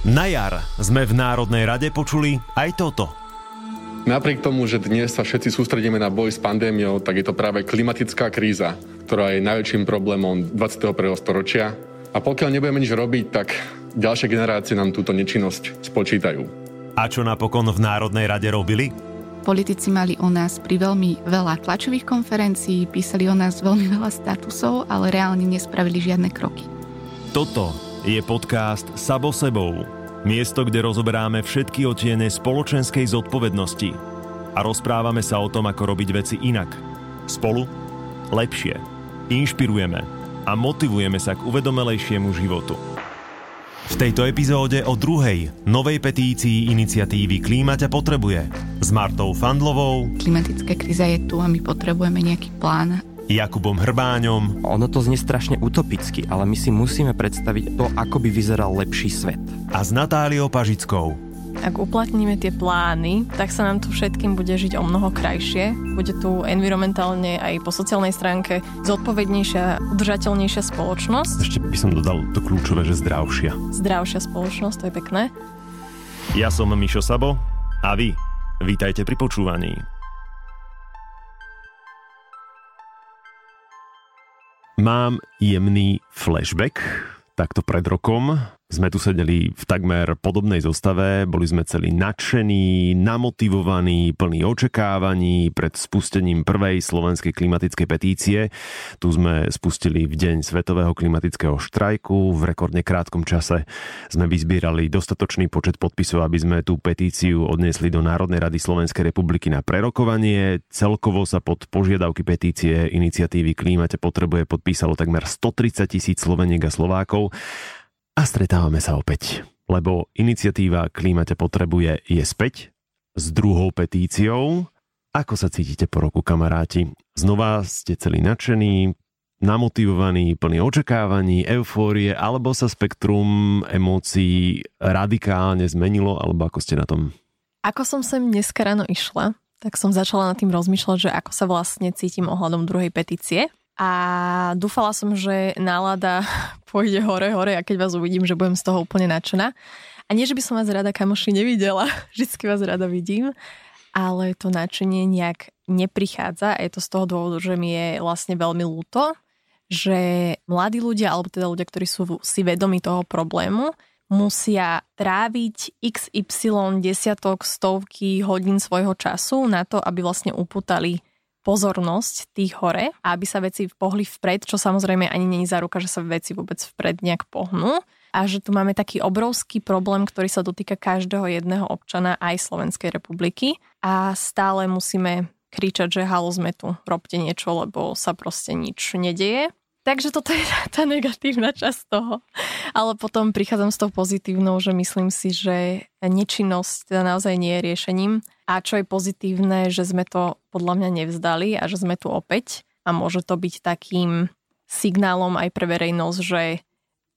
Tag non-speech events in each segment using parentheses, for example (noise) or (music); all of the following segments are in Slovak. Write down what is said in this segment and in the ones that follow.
Na jar sme v Národnej rade počuli aj toto. Napriek tomu, že dnes sa všetci sústredíme na boj s pandémiou, tak je to práve klimatická kríza, ktorá je najväčším problémom 21. storočia. A pokiaľ nebudeme nič robiť, tak ďalšie generácie nám túto nečinnosť spočítajú. A čo napokon v Národnej rade robili? Politici mali o nás pri veľmi veľa tlačových konferencií, písali o nás veľmi veľa statusov, ale reálne nespravili žiadne kroky. Toto je podcast Sabo sebou. Miesto, kde rozoberáme všetky otiene spoločenskej zodpovednosti a rozprávame sa o tom, ako robiť veci inak. Spolu lepšie. Inšpirujeme a motivujeme sa k uvedomelejšiemu životu. V tejto epizóde o druhej, novej petícii iniciatívy Klíma ťa potrebuje s Martou Fandlovou. Klimatická kríza je tu a my potrebujeme nejaký plán Jakubom Hrbáňom. Ono to znie strašne utopicky, ale my si musíme predstaviť to, ako by vyzeral lepší svet. A s Natáliou Pažickou. Ak uplatníme tie plány, tak sa nám tu všetkým bude žiť o mnoho krajšie. Bude tu environmentálne aj po sociálnej stránke zodpovednejšia, udržateľnejšia spoločnosť. Ešte by som dodal to kľúčové, že zdravšia. Zdravšia spoločnosť, to je pekné. Ja som Mišo Sabo a vy vítajte pri počúvaní. Mám jemný flashback, takto pred rokom. Sme tu sedeli v takmer podobnej zostave, boli sme celí nadšení, namotivovaní, plní očakávaní pred spustením prvej slovenskej klimatickej petície. Tu sme spustili v deň Svetového klimatického štrajku. V rekordne krátkom čase sme vyzbierali dostatočný počet podpisov, aby sme tú petíciu odniesli do Národnej rady Slovenskej republiky na prerokovanie. Celkovo sa pod požiadavky petície iniciatívy Klímate potrebuje podpísalo takmer 130 tisíc Sloveniek a Slovákov. A stretávame sa opäť, lebo iniciatíva Klímate potrebuje je späť s druhou petíciou. Ako sa cítite po roku, kamaráti? Znova ste celí nadšení, namotivovaní, plný očakávaní, eufórie, alebo sa spektrum emócií radikálne zmenilo, alebo ako ste na tom? Ako som sem dneska ráno išla, tak som začala nad tým rozmýšľať, že ako sa vlastne cítim ohľadom druhej petície a dúfala som, že nálada (laughs) pôjde hore-hore a keď vás uvidím, že budem z toho úplne nadšená. A nie, že by som vás rada kamoši nevidela, (laughs) vždycky vás rada vidím, ale to nadšenie nejak neprichádza a je to z toho dôvodu, že mi je vlastne veľmi ľúto, že mladí ľudia, alebo teda ľudia, ktorí sú si vedomi toho problému, musia tráviť XY desiatok, stovky hodín svojho času na to, aby vlastne upútali pozornosť tých hore aby sa veci pohli vpred, čo samozrejme ani není záruka, že sa veci vôbec vpred nejak pohnú a že tu máme taký obrovský problém, ktorý sa dotýka každého jedného občana aj Slovenskej republiky a stále musíme kričať, že halo sme tu, robte niečo, lebo sa proste nič nedeje. Takže toto je (laughs) tá negatívna časť toho. Ale potom prichádzam s tou pozitívnou, že myslím si, že nečinnosť naozaj nie je riešením. A čo je pozitívne, že sme to podľa mňa nevzdali a že sme tu opäť. A môže to byť takým signálom aj pre verejnosť, že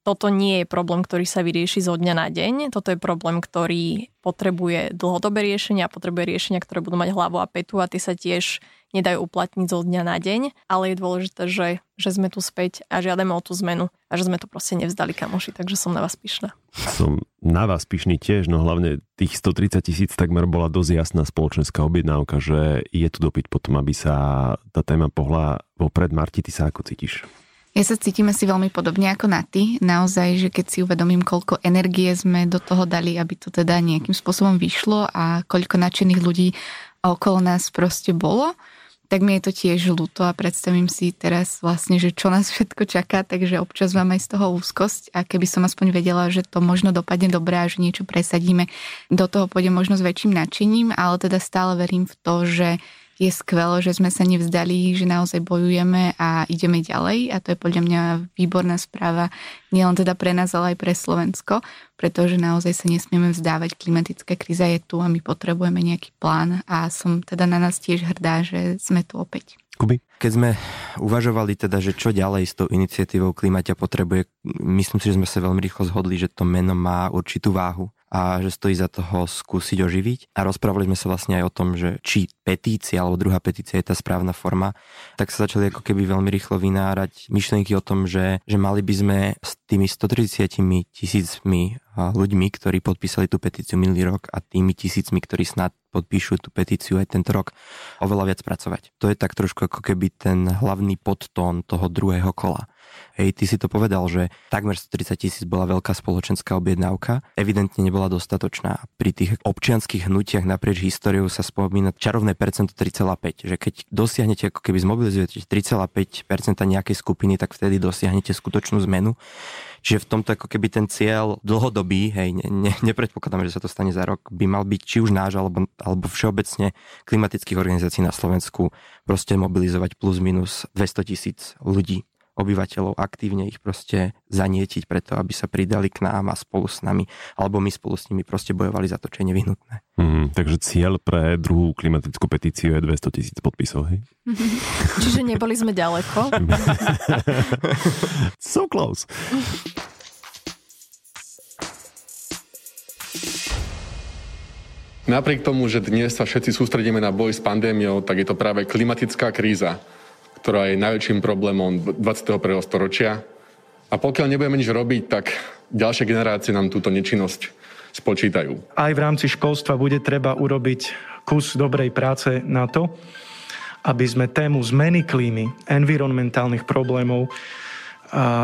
toto nie je problém, ktorý sa vyrieši zo dňa na deň. Toto je problém, ktorý potrebuje dlhodobé riešenia, potrebuje riešenia, ktoré budú mať hlavu a petu a tie sa tiež nedajú uplatniť zo dňa na deň, ale je dôležité, že, že sme tu späť a žiadame o tú zmenu a že sme to proste nevzdali kamoši, takže som na vás pyšná. Som na vás pyšný tiež, no hlavne tých 130 tisíc takmer bola dosť jasná spoločenská objednávka, že je tu dopyt potom, aby sa tá téma pohla vopred. Marti, ty sa ako cítiš? Ja sa cítim asi veľmi podobne ako na ty. Naozaj, že keď si uvedomím, koľko energie sme do toho dali, aby to teda nejakým spôsobom vyšlo a koľko nadšených ľudí okolo nás proste bolo, tak mi je to tiež ľúto a predstavím si teraz vlastne, že čo nás všetko čaká, takže občas mám aj z toho úzkosť a keby som aspoň vedela, že to možno dopadne dobré a že niečo presadíme, do toho pôjde možno s väčším nadšením, ale teda stále verím v to, že je skvelé, že sme sa nevzdali, že naozaj bojujeme a ideme ďalej a to je podľa mňa výborná správa nielen teda pre nás, ale aj pre Slovensko, pretože naozaj sa nesmieme vzdávať. Klimatická kríza je tu a my potrebujeme nejaký plán a som teda na nás tiež hrdá, že sme tu opäť. Kuby? Keď sme uvažovali teda, že čo ďalej s tou iniciatívou Klimaťa potrebuje, myslím si, že sme sa veľmi rýchlo zhodli, že to meno má určitú váhu a že stojí za toho skúsiť oživiť. A rozprávali sme sa vlastne aj o tom, že či petícia alebo druhá petícia je tá správna forma, tak sa začali ako keby veľmi rýchlo vynárať myšlienky o tom, že, že mali by sme s tými 130 tisícmi ľuďmi, ktorí podpísali tú petíciu minulý rok a tými tisícmi, ktorí snad podpíšu tú petíciu aj tento rok, oveľa viac pracovať. To je tak trošku ako keby ten hlavný podtón toho druhého kola. Hej, ty si to povedal, že takmer 130 tisíc bola veľká spoločenská objednávka, evidentne nebola dostatočná. Pri tých občianských hnutiach naprieč históriou sa spomína čarovné percento 3,5, že keď dosiahnete ako keby zmobilizujete 3,5% nejakej skupiny, tak vtedy dosiahnete skutočnú zmenu. Čiže v tomto ako keby ten cieľ dlhodobý, hej, ne, ne, nepredpokladáme, že sa to stane za rok, by mal byť či už náš, alebo, alebo všeobecne klimatických organizácií na Slovensku proste mobilizovať plus minus 200 tisíc ľudí obyvateľov, aktívne ich proste zanietiť preto, aby sa pridali k nám a spolu s nami, alebo my spolu s nimi proste bojovali za to, čo je nevyhnutné. Mm, takže cieľ pre druhú klimatickú petíciu je 200 tisíc podpisov, hej? (laughs) Čiže neboli sme ďaleko. (laughs) so close. Napriek tomu, že dnes sa všetci sústredíme na boj s pandémiou, tak je to práve klimatická kríza, ktorá je najväčším problémom 21. storočia. A pokiaľ nebudeme nič robiť, tak ďalšie generácie nám túto nečinnosť spočítajú. Aj v rámci školstva bude treba urobiť kus dobrej práce na to, aby sme tému zmeny klímy, environmentálnych problémov,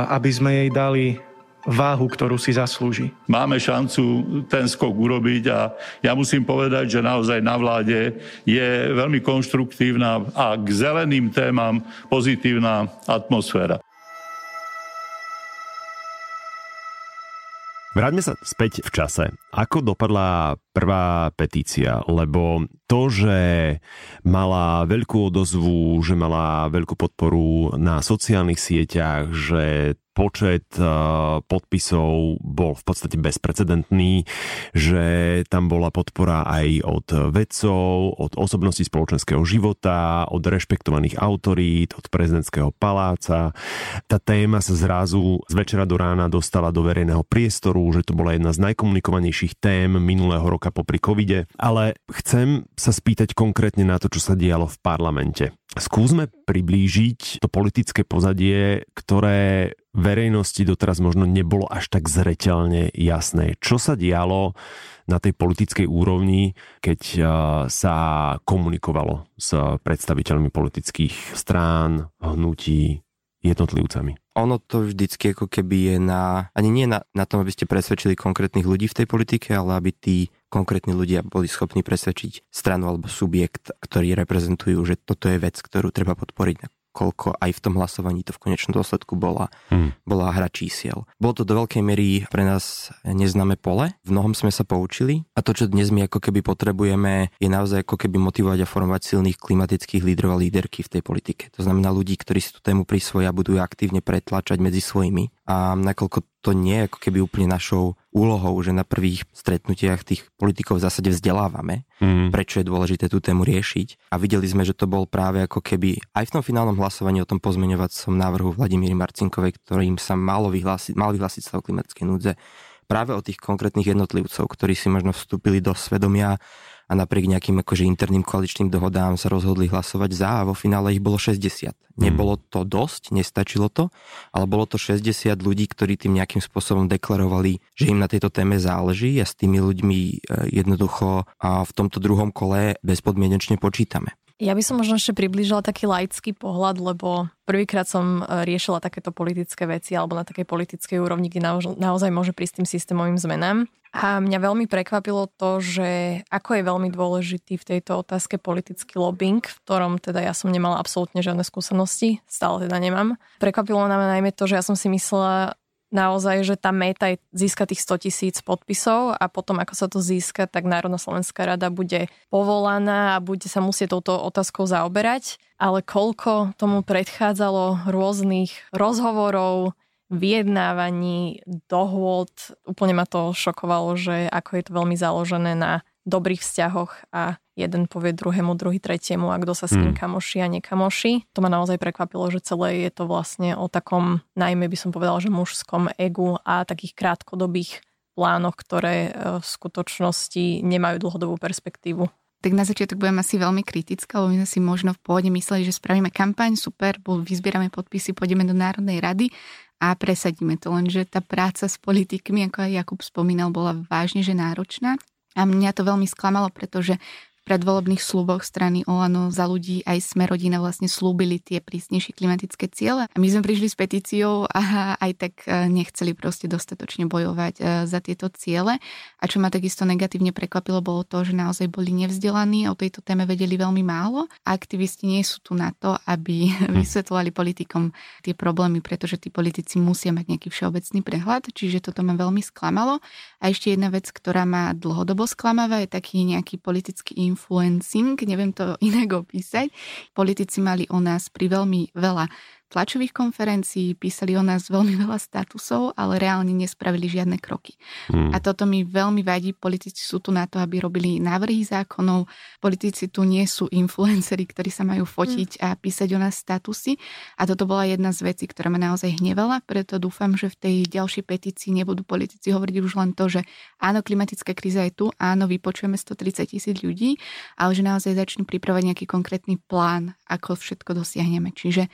aby sme jej dali váhu, ktorú si zaslúži. Máme šancu ten skok urobiť a ja musím povedať, že naozaj na vláde je veľmi konštruktívna a k zeleným témam pozitívna atmosféra. Vráťme sa späť v čase. Ako dopadla prvá petícia? Lebo to, že mala veľkú odozvu, že mala veľkú podporu na sociálnych sieťach, že počet eh, podpisov bol v podstate bezprecedentný, že tam bola podpora aj od vedcov, od osobností spoločenského života, od rešpektovaných autorít, od prezidentského paláca. Tá téma sa zrazu z večera do rána dostala do verejného priestoru, že to bola jedna z najkomunikovanejších tém minulého roka popri covide. Ale chcem sa spýtať konkrétne na to, čo sa dialo v parlamente. Skúsme priblížiť to politické pozadie, ktoré verejnosti doteraz možno nebolo až tak zreteľne jasné. Čo sa dialo na tej politickej úrovni, keď sa komunikovalo s predstaviteľmi politických strán, hnutí, jednotlivcami? Ono to vždycky ako keby je na, ani nie na, na tom, aby ste presvedčili konkrétnych ľudí v tej politike, ale aby tí konkrétni ľudia boli schopní presvedčiť stranu alebo subjekt, ktorý reprezentujú, že toto je vec, ktorú treba podporiť koľko aj v tom hlasovaní to v konečnom dôsledku bola, hmm. bola hra čísiel. Bolo to do veľkej miery pre nás neznáme pole, v mnohom sme sa poučili a to, čo dnes my ako keby potrebujeme, je naozaj ako keby motivovať a formovať silných klimatických lídrov a líderky v tej politike. To znamená ľudí, ktorí si tú tému prisvoja, budú aktívne pretlačať medzi svojimi a nakoľko to nie je ako keby úplne našou úlohou, že na prvých stretnutiach tých politikov v zásade vzdelávame, mm. prečo je dôležité tú tému riešiť. A videli sme, že to bol práve ako keby aj v tom finálnom hlasovaní o tom pozmeňovacom návrhu Vladimíry Marcinkovej, ktorým sa malo vyhlásiť, mal vyhlásiť stav klimatickej núdze, práve o tých konkrétnych jednotlivcov, ktorí si možno vstúpili do svedomia a napriek nejakým akože interným koaličným dohodám sa rozhodli hlasovať za a vo finále ich bolo 60. Mm. Nebolo to dosť, nestačilo to, ale bolo to 60 ľudí, ktorí tým nejakým spôsobom deklarovali, že im na tejto téme záleží a s tými ľuďmi e, jednoducho a v tomto druhom kole bezpodmienečne počítame. Ja by som možno ešte priblížila taký laický pohľad, lebo prvýkrát som e, riešila takéto politické veci alebo na takej politickej úrovni, kde naozaj môže prísť tým systémovým zmenám. A mňa veľmi prekvapilo to, že ako je veľmi dôležitý v tejto otázke politický lobbying, v ktorom teda ja som nemala absolútne žiadne skúsenosti, stále teda nemám. Prekvapilo nám najmä to, že ja som si myslela, naozaj, že tá meta je získať tých 100 tisíc podpisov a potom, ako sa to získa, tak Národná Slovenská rada bude povolaná a bude sa musieť touto otázkou zaoberať. Ale koľko tomu predchádzalo rôznych rozhovorov, vyjednávaní, dohôd. Úplne ma to šokovalo, že ako je to veľmi založené na dobrých vzťahoch a jeden povie druhému, druhý tretiemu a kto sa s kým mm. kamoši a nekamoši. To ma naozaj prekvapilo, že celé je to vlastne o takom, najmä by som povedala, že mužskom egu a takých krátkodobých plánoch, ktoré v skutočnosti nemajú dlhodobú perspektívu tak na začiatok budem asi veľmi kritická, lebo my sme si možno v pôvode mysleli, že spravíme kampaň, super, vyzbierame podpisy, pôjdeme do Národnej rady a presadíme to. Lenže tá práca s politikmi, ako aj Jakub spomínal, bola vážne že náročná. A mňa to veľmi sklamalo, pretože predvolebných sluboch strany Olano za ľudí aj sme rodina vlastne slúbili tie prísnejšie klimatické ciele. A my sme prišli s petíciou a aj tak e, nechceli proste dostatočne bojovať e, za tieto ciele. A čo ma takisto negatívne prekvapilo, bolo to, že naozaj boli nevzdelaní o tejto téme vedeli veľmi málo. A aktivisti nie sú tu na to, aby hm. vysvetľovali politikom tie problémy, pretože tí politici musia mať nejaký všeobecný prehľad, čiže toto ma veľmi sklamalo. A ešte jedna vec, ktorá ma dlhodobo sklamáva, je taký nejaký politický influencing, neviem to (laughs) inak opísať. Politici mali o nás pri veľmi veľa tlačových konferencií, písali o nás veľmi veľa statusov, ale reálne nespravili žiadne kroky. Hmm. A toto mi veľmi vadí. Politici sú tu na to, aby robili návrhy zákonov. Politici tu nie sú influenceri, ktorí sa majú fotiť hmm. a písať o nás statusy. A toto bola jedna z vecí, ktorá ma naozaj hnevala, preto dúfam, že v tej ďalšej petícii nebudú politici hovoriť už len to, že áno, klimatická kríza je tu, áno, vypočujeme 130 tisíc ľudí, ale že naozaj začnú pripravať nejaký konkrétny plán, ako všetko dosiahneme. Čiže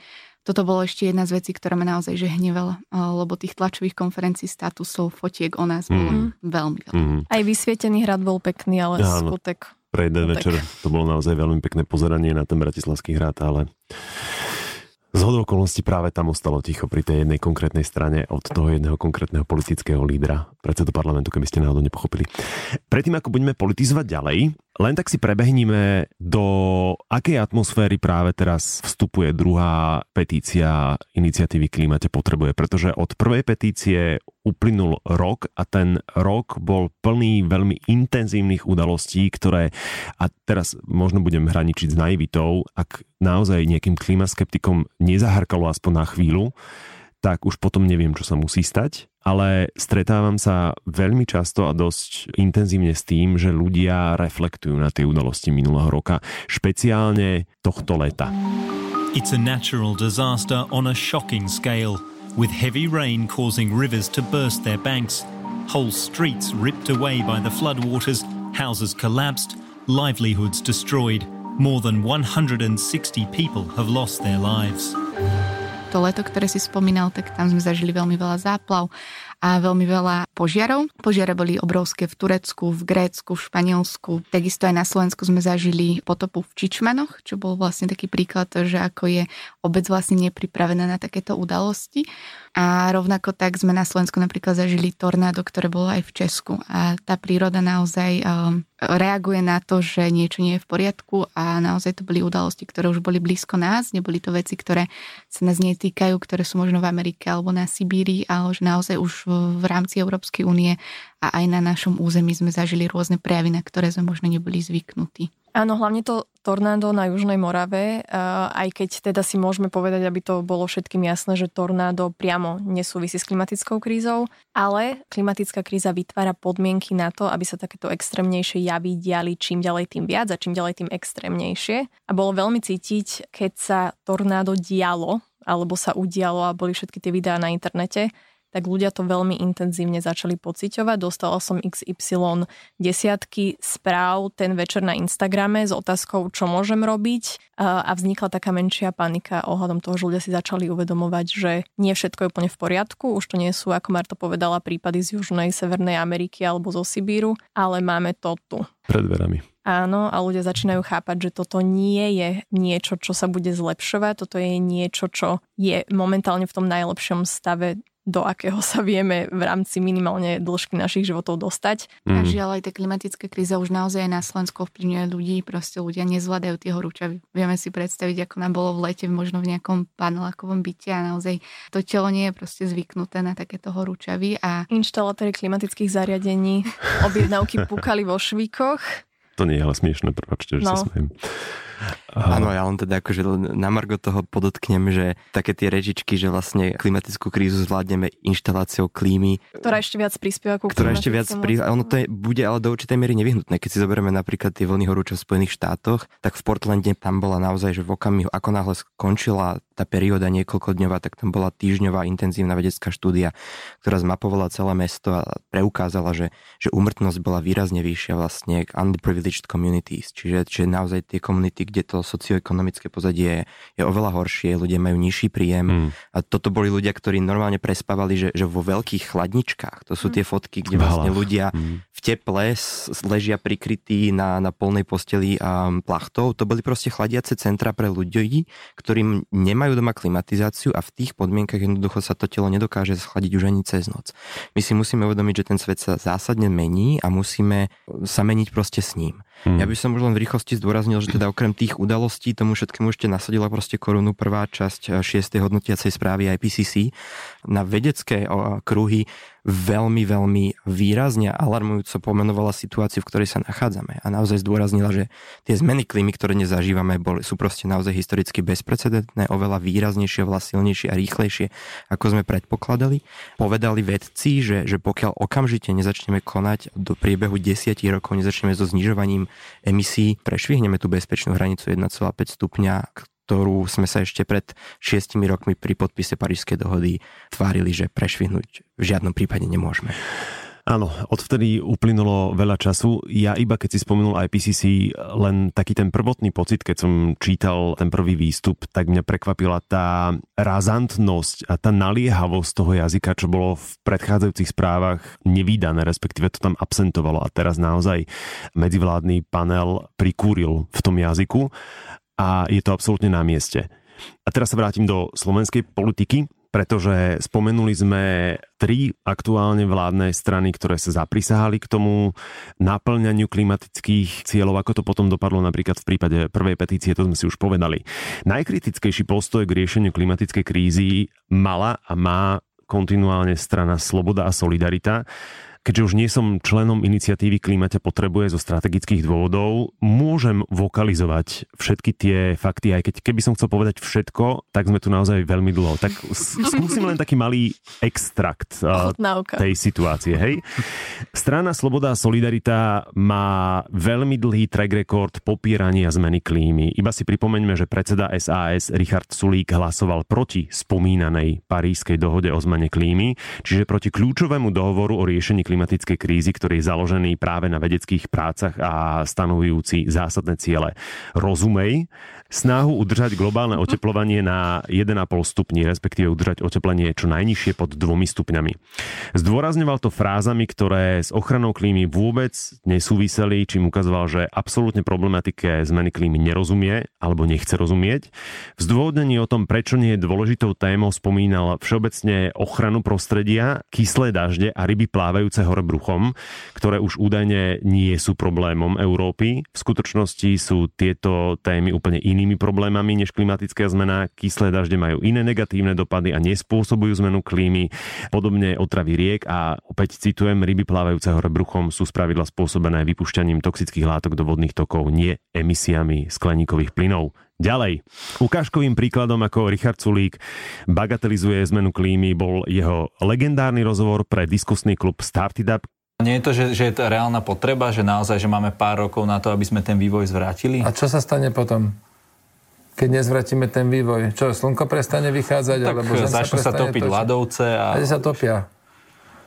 toto bolo ešte jedna z vecí, ktorá ma naozaj že hnevala, lebo tých tlačových konferencií statusov, fotiek o nás bolo mm. veľmi veľa. Mm. Aj vysvietený hrad bol pekný, ale ja, skutek... Pre jeden skutek. večer to bolo naozaj veľmi pekné pozeranie na ten Bratislavský hrad, ale z hodou okolností práve tam ostalo ticho pri tej jednej konkrétnej strane od toho jedného konkrétneho politického lídra, predsedu parlamentu, keby ste náhodou nepochopili. Predtým, ako budeme politizovať ďalej, len tak si prebehníme, do akej atmosféry práve teraz vstupuje druhá petícia iniciatívy Klimate potrebuje, pretože od prvej petície uplynul rok a ten rok bol plný veľmi intenzívnych udalostí, ktoré, a teraz možno budem hraničiť s naivitou, ak naozaj nejakým klimaskeptikom nezaharkalo aspoň na chvíľu, tak už potom neviem, čo sa musí stať ale stretávam sa veľmi často a dosť intenzívne s tým, že ľudia reflektujú na tie udalosti minulého roka, špeciálne tohto leta. It's a natural disaster on a shocking scale, with heavy rain causing rivers to burst their banks, whole streets ripped away by the floodwaters, houses collapsed, livelihoods destroyed. More than 160 people have lost their lives to leto, ktoré si spomínal, tak tam sme zažili veľmi veľa záplav a veľmi veľa požiarov. Požiare boli obrovské v Turecku, v Grécku, v Španielsku. Takisto aj na Slovensku sme zažili potopu v Čičmanoch, čo bol vlastne taký príklad, že ako je obec vlastne nepripravená na takéto udalosti. A rovnako tak sme na Slovensku napríklad zažili tornádo, ktoré bolo aj v Česku. A tá príroda naozaj um, reaguje na to, že niečo nie je v poriadku a naozaj to boli udalosti, ktoré už boli blízko nás. Neboli to veci, ktoré sa nás netýkajú, ktoré sú možno v Amerike alebo na Sibírii, ale že naozaj už v rámci Európskej únie a aj na našom území sme zažili rôzne prejavy, na ktoré sme možno neboli zvyknutí. Áno, hlavne to tornádo na Južnej Morave, aj keď teda si môžeme povedať, aby to bolo všetkým jasné, že tornádo priamo nesúvisí s klimatickou krízou, ale klimatická kríza vytvára podmienky na to, aby sa takéto extrémnejšie javy diali čím ďalej tým viac a čím ďalej tým extrémnejšie. A bolo veľmi cítiť, keď sa tornádo dialo, alebo sa udialo a boli všetky tie videá na internete, tak ľudia to veľmi intenzívne začali pociťovať. Dostala som XY desiatky správ ten večer na Instagrame s otázkou, čo môžem robiť a vznikla taká menšia panika ohľadom toho, že ľudia si začali uvedomovať, že nie všetko je úplne v poriadku, už to nie sú, ako Marta povedala, prípady z Južnej, Severnej Ameriky alebo zo Sibíru, ale máme to tu. Pred dverami. Áno, a ľudia začínajú chápať, že toto nie je niečo, čo sa bude zlepšovať, toto je niečo, čo je momentálne v tom najlepšom stave do akého sa vieme v rámci minimálne dĺžky našich životov dostať. Mm. A žiaľ aj tá klimatická kríza už naozaj aj na Slovensku ovplyvňuje ľudí, proste ľudia nezvládajú tie horúčavy. Vieme si predstaviť, ako nám bolo v lete možno v nejakom panelákovom byte a naozaj to telo nie je proste zvyknuté na takéto horúčavy. A... Inštalatéri klimatických zariadení, (laughs) objednávky pukali vo švíkoch. To nie je ale smiešne, prepáčte, že no. sa smejem. Áno, ja len teda akože na Margo toho podotknem, že také tie režičky, že vlastne klimatickú krízu zvládneme inštaláciou klímy. Ktorá ešte viac prispieva ku Ktorá ešte viac prispieva. Ono to je, bude ale do určitej miery nevyhnutné. Keď si zoberieme napríklad tie vlny horúča v Spojených štátoch, tak v Portlande tam bola naozaj, že v okamihu, ako náhle skončila tá perióda niekoľkodňová, tak tam bola týždňová intenzívna vedecká štúdia, ktorá zmapovala celé mesto a preukázala, že, že úmrtnosť bola výrazne vyššia vlastne k underprivileged communities. Čiže, čiže naozaj tie komunity, kde to socioekonomické pozadie je, je oveľa horšie, ľudia majú nižší príjem mm. a toto boli ľudia, ktorí normálne prespávali, že, že vo veľkých chladničkách, to sú tie fotky, kde vlastne ľudia mm. v teple ležia prikrytí na, na polnej posteli a plachtou, to boli proste chladiace centra pre ľudí, ktorým nemajú nemajú doma klimatizáciu a v tých podmienkach jednoducho sa to telo nedokáže schladiť už ani cez noc. My si musíme uvedomiť, že ten svet sa zásadne mení a musíme sa meniť proste s ním. Hmm. Ja by som už len v rýchlosti zdôraznil, že teda okrem tých udalostí tomu všetkému ešte nasadila proste korunu prvá časť 6. Eh, hodnotiacej správy IPCC na vedecké kruhy veľmi, veľmi výrazne a alarmujúco pomenovala situáciu, v ktorej sa nachádzame a naozaj zdôraznila, že tie zmeny klímy, ktoré nezažívame, boli, sú proste naozaj historicky bezprecedentné, oveľa výraznejšie, oveľa silnejšie a rýchlejšie, ako sme predpokladali. Povedali vedci, že, že pokiaľ okamžite nezačneme konať do priebehu desiatich rokov, nezačneme so znižovaním emisí, prešvihneme tú bezpečnú hranicu 1,5 stupňa, ktorú sme sa ešte pred šiestimi rokmi pri podpise Parížskej dohody tvárili, že prešvihnúť v žiadnom prípade nemôžeme. Áno, odvtedy uplynulo veľa času. Ja iba keď si spomenul IPCC, len taký ten prvotný pocit, keď som čítal ten prvý výstup, tak mňa prekvapila tá razantnosť a tá naliehavosť toho jazyka, čo bolo v predchádzajúcich správach nevýdané, respektíve to tam absentovalo a teraz naozaj medzivládny panel prikúril v tom jazyku a je to absolútne na mieste. A teraz sa vrátim do slovenskej politiky, pretože spomenuli sme tri aktuálne vládne strany, ktoré sa zaprisahali k tomu naplňaniu klimatických cieľov, ako to potom dopadlo napríklad v prípade prvej petície, to sme si už povedali. Najkritickejší postoj k riešeniu klimatickej krízy mala a má kontinuálne strana Sloboda a Solidarita keďže už nie som členom iniciatívy Klimate potrebuje zo strategických dôvodov, môžem vokalizovať všetky tie fakty, aj keď keby som chcel povedať všetko, tak sme tu naozaj veľmi dlho. Tak (laughs) skúsim len taký malý extrakt Ochutnávka. tej situácie. Hej? Strana Sloboda a Solidarita má veľmi dlhý track record popierania zmeny klímy. Iba si pripomeňme, že predseda SAS Richard Sulík hlasoval proti spomínanej parískej dohode o zmene klímy, čiže proti kľúčovému dohovoru o riešení klímy klimatickej krízy, ktorý je založený práve na vedeckých prácach a stanovujúci zásadné ciele. Rozumej, snahu udržať globálne oteplovanie na 1,5 stupni, respektíve udržať oteplenie čo najnižšie pod 2 stupňami. Zdôrazňoval to frázami, ktoré s ochranou klímy vôbec nesúviseli, čím ukazoval, že absolútne problematike zmeny klímy nerozumie alebo nechce rozumieť. V zdôvodnení o tom, prečo nie je dôležitou témou, spomínal všeobecne ochranu prostredia, kyslé dažde a ryby plávajúce hore bruchom, ktoré už údajne nie sú problémom Európy. V skutočnosti sú tieto témy úplne inými problémami než klimatická zmena. Kyslé dažde majú iné negatívne dopady a nespôsobujú zmenu klímy. Podobne otravy riek a opäť citujem, ryby plávajúce hore bruchom sú spravidla spôsobené vypušťaním toxických látok do vodných tokov, nie emisiami skleníkových plynov. Ďalej, ukážkovým príkladom, ako Richard Sulík bagatelizuje zmenu klímy, bol jeho legendárny rozhovor pre diskusný klub Started Up, nie je to, že, že je to reálna potreba, že naozaj, že máme pár rokov na to, aby sme ten vývoj zvrátili? A čo sa stane potom? Keď nezvratíme ten vývoj? Čo, slnko prestane vychádzať? Tak alebo začnú sa, sa topiť točiť? ľadovce. A... A sa topia.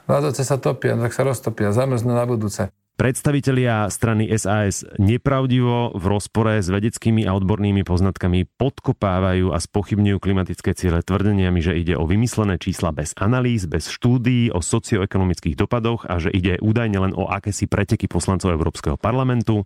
Ľadovce sa topia, tak sa roztopia, zamrznú na budúce. Predstavitelia strany SAS nepravdivo v rozpore s vedeckými a odbornými poznatkami podkopávajú a spochybňujú klimatické ciele tvrdeniami, že ide o vymyslené čísla bez analýz, bez štúdií o socioekonomických dopadoch a že ide údajne len o akési preteky poslancov Európskeho parlamentu.